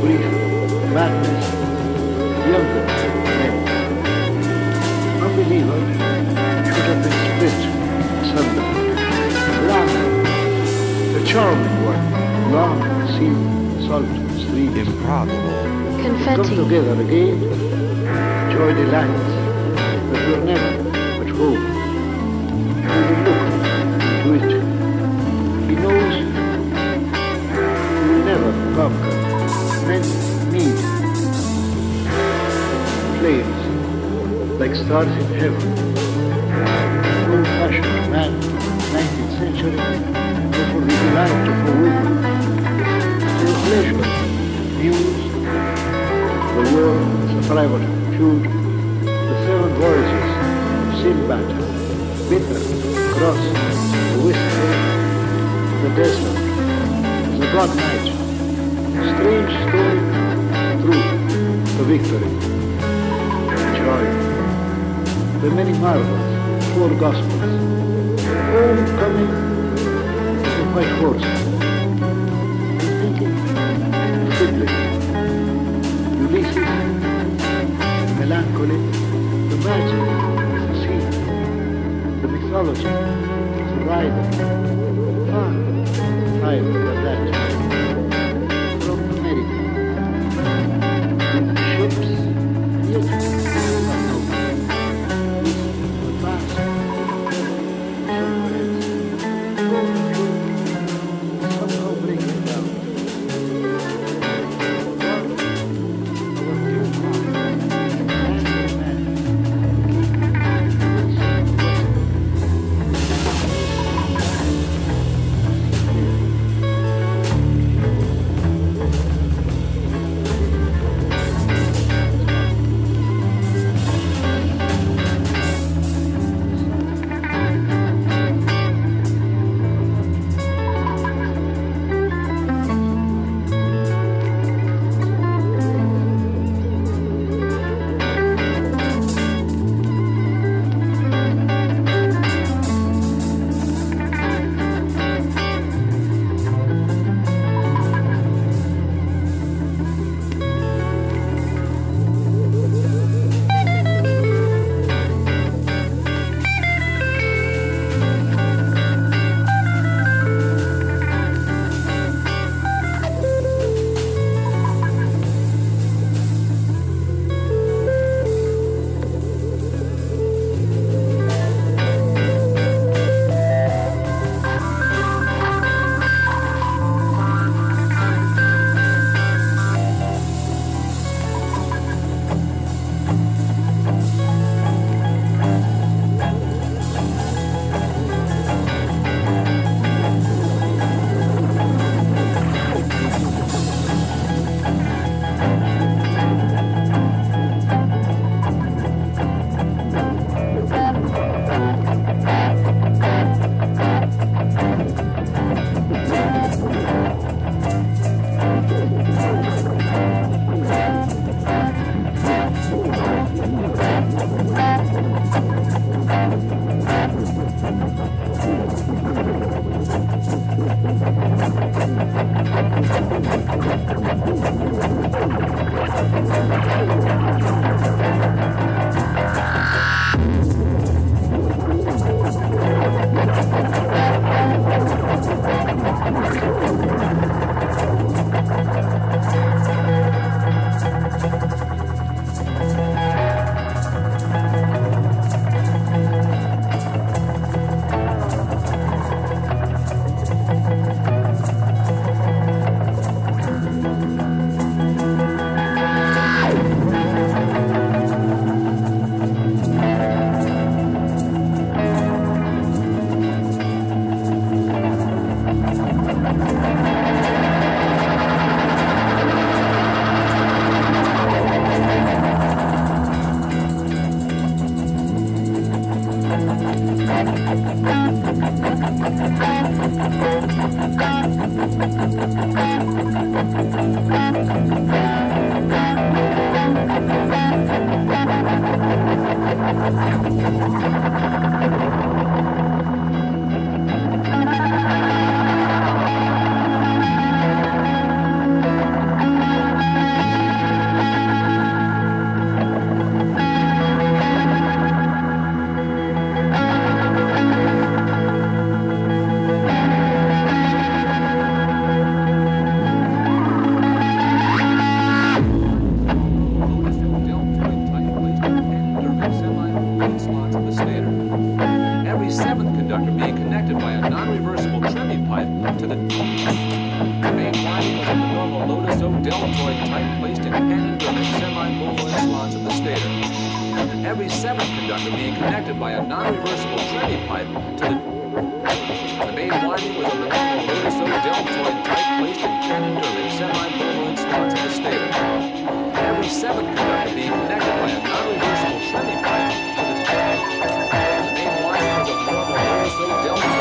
the madness younger men. Unbelievers should have been split asunder. Glamour, the charming one, long seemed salt stream. Improbable. Come Confetti. together again, joy delights that were never stars in heaven. Gospels. Homecoming, the white horse. Thinking, fiddling. Ulysses, melancholy, the magic, the sea, the mythology, the rider, type placed in panendermic semi-boloid slots of the stator. Every seventh conductor being connected by a non-reversible tremie pipe to the the main winding was a Lotus Oak deltoid type placed in panendermic semi-boloid slots of the stator. Every seventh conductor being connected by a non-reversible tremie pipe to the the main winding was a normal Oak deltoid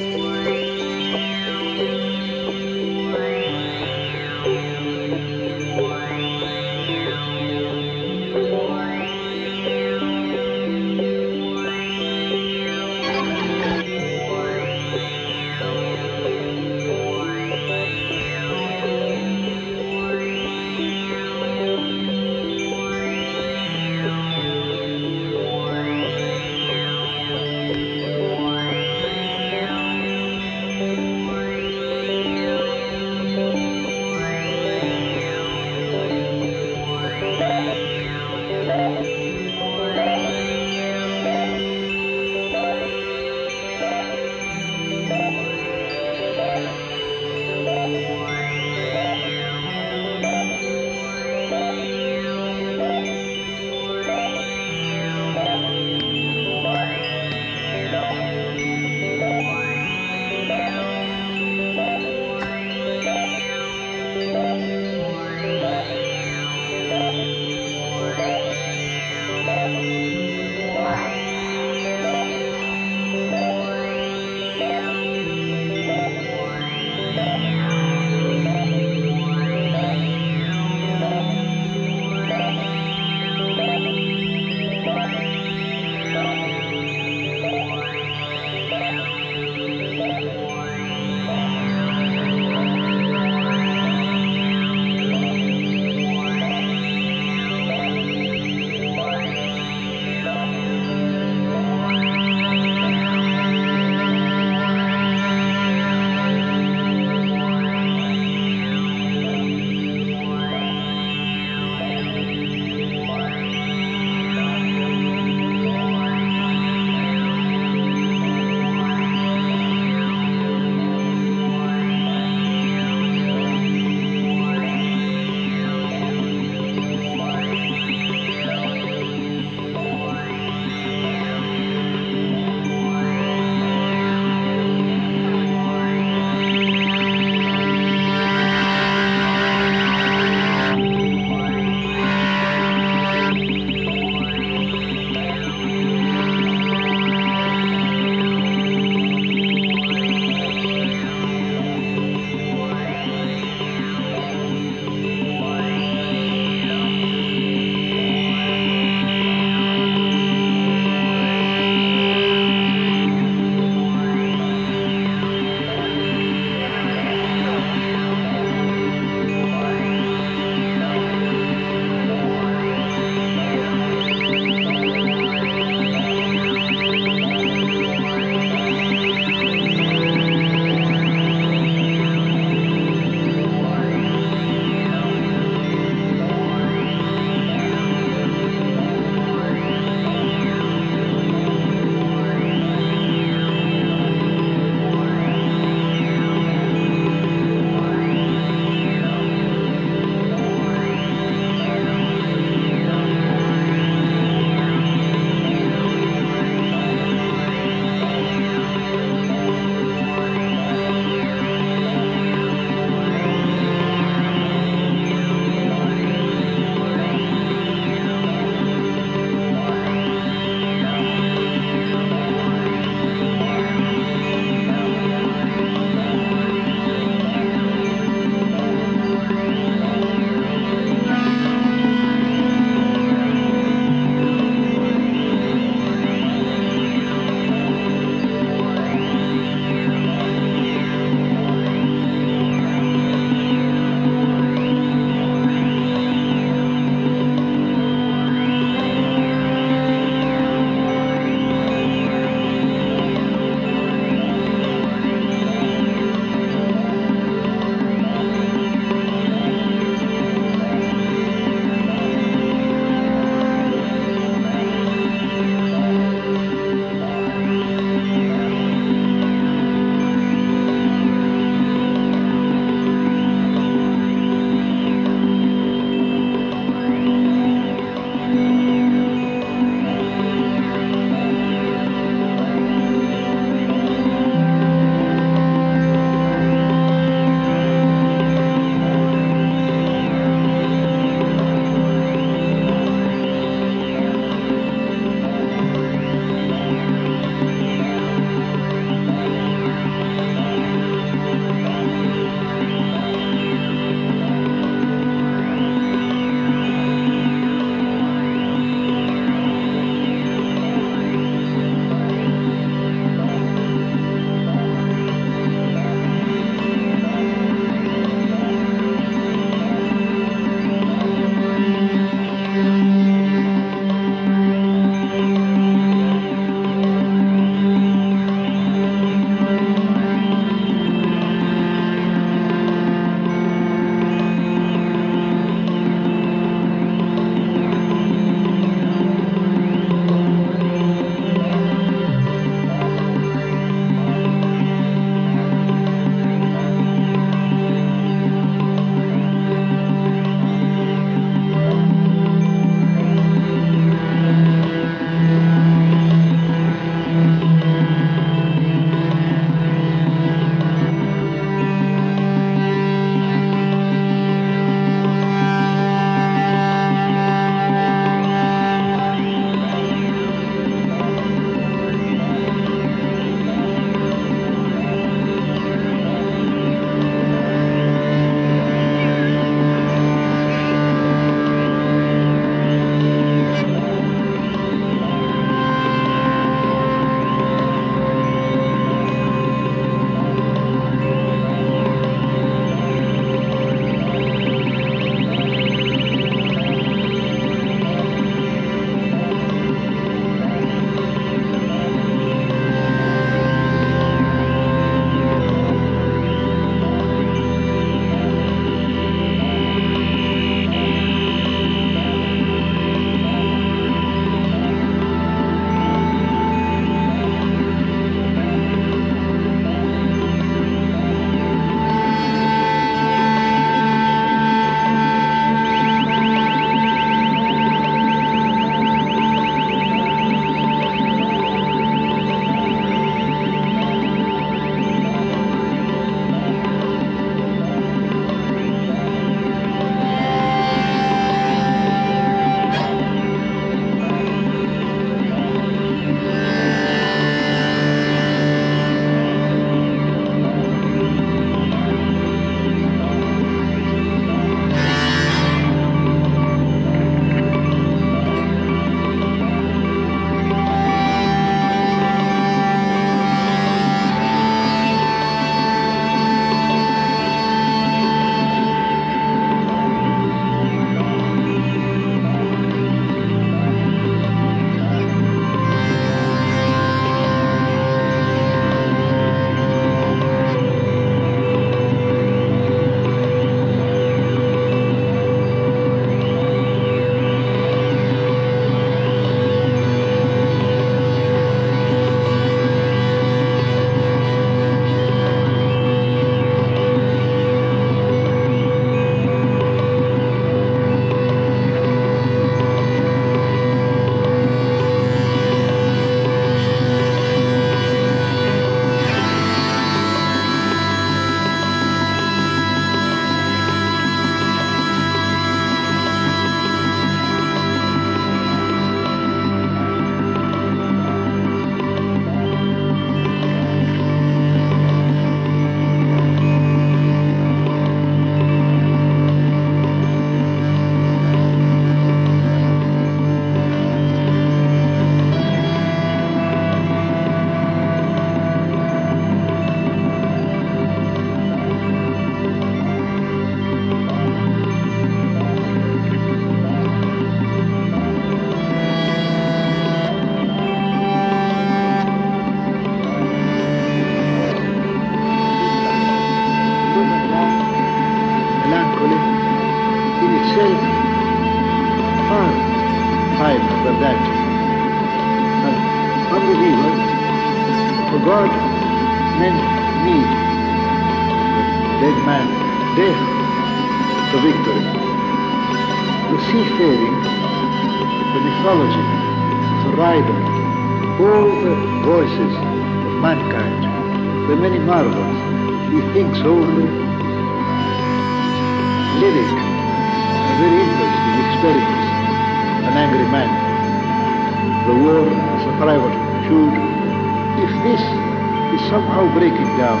to break it down.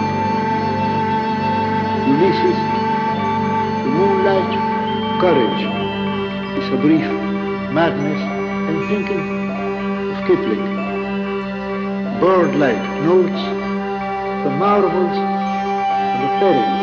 Ulysses, the moonlight, courage. It's a brief madness and thinking of Kipling. Bird-like notes, the marvels and the perils.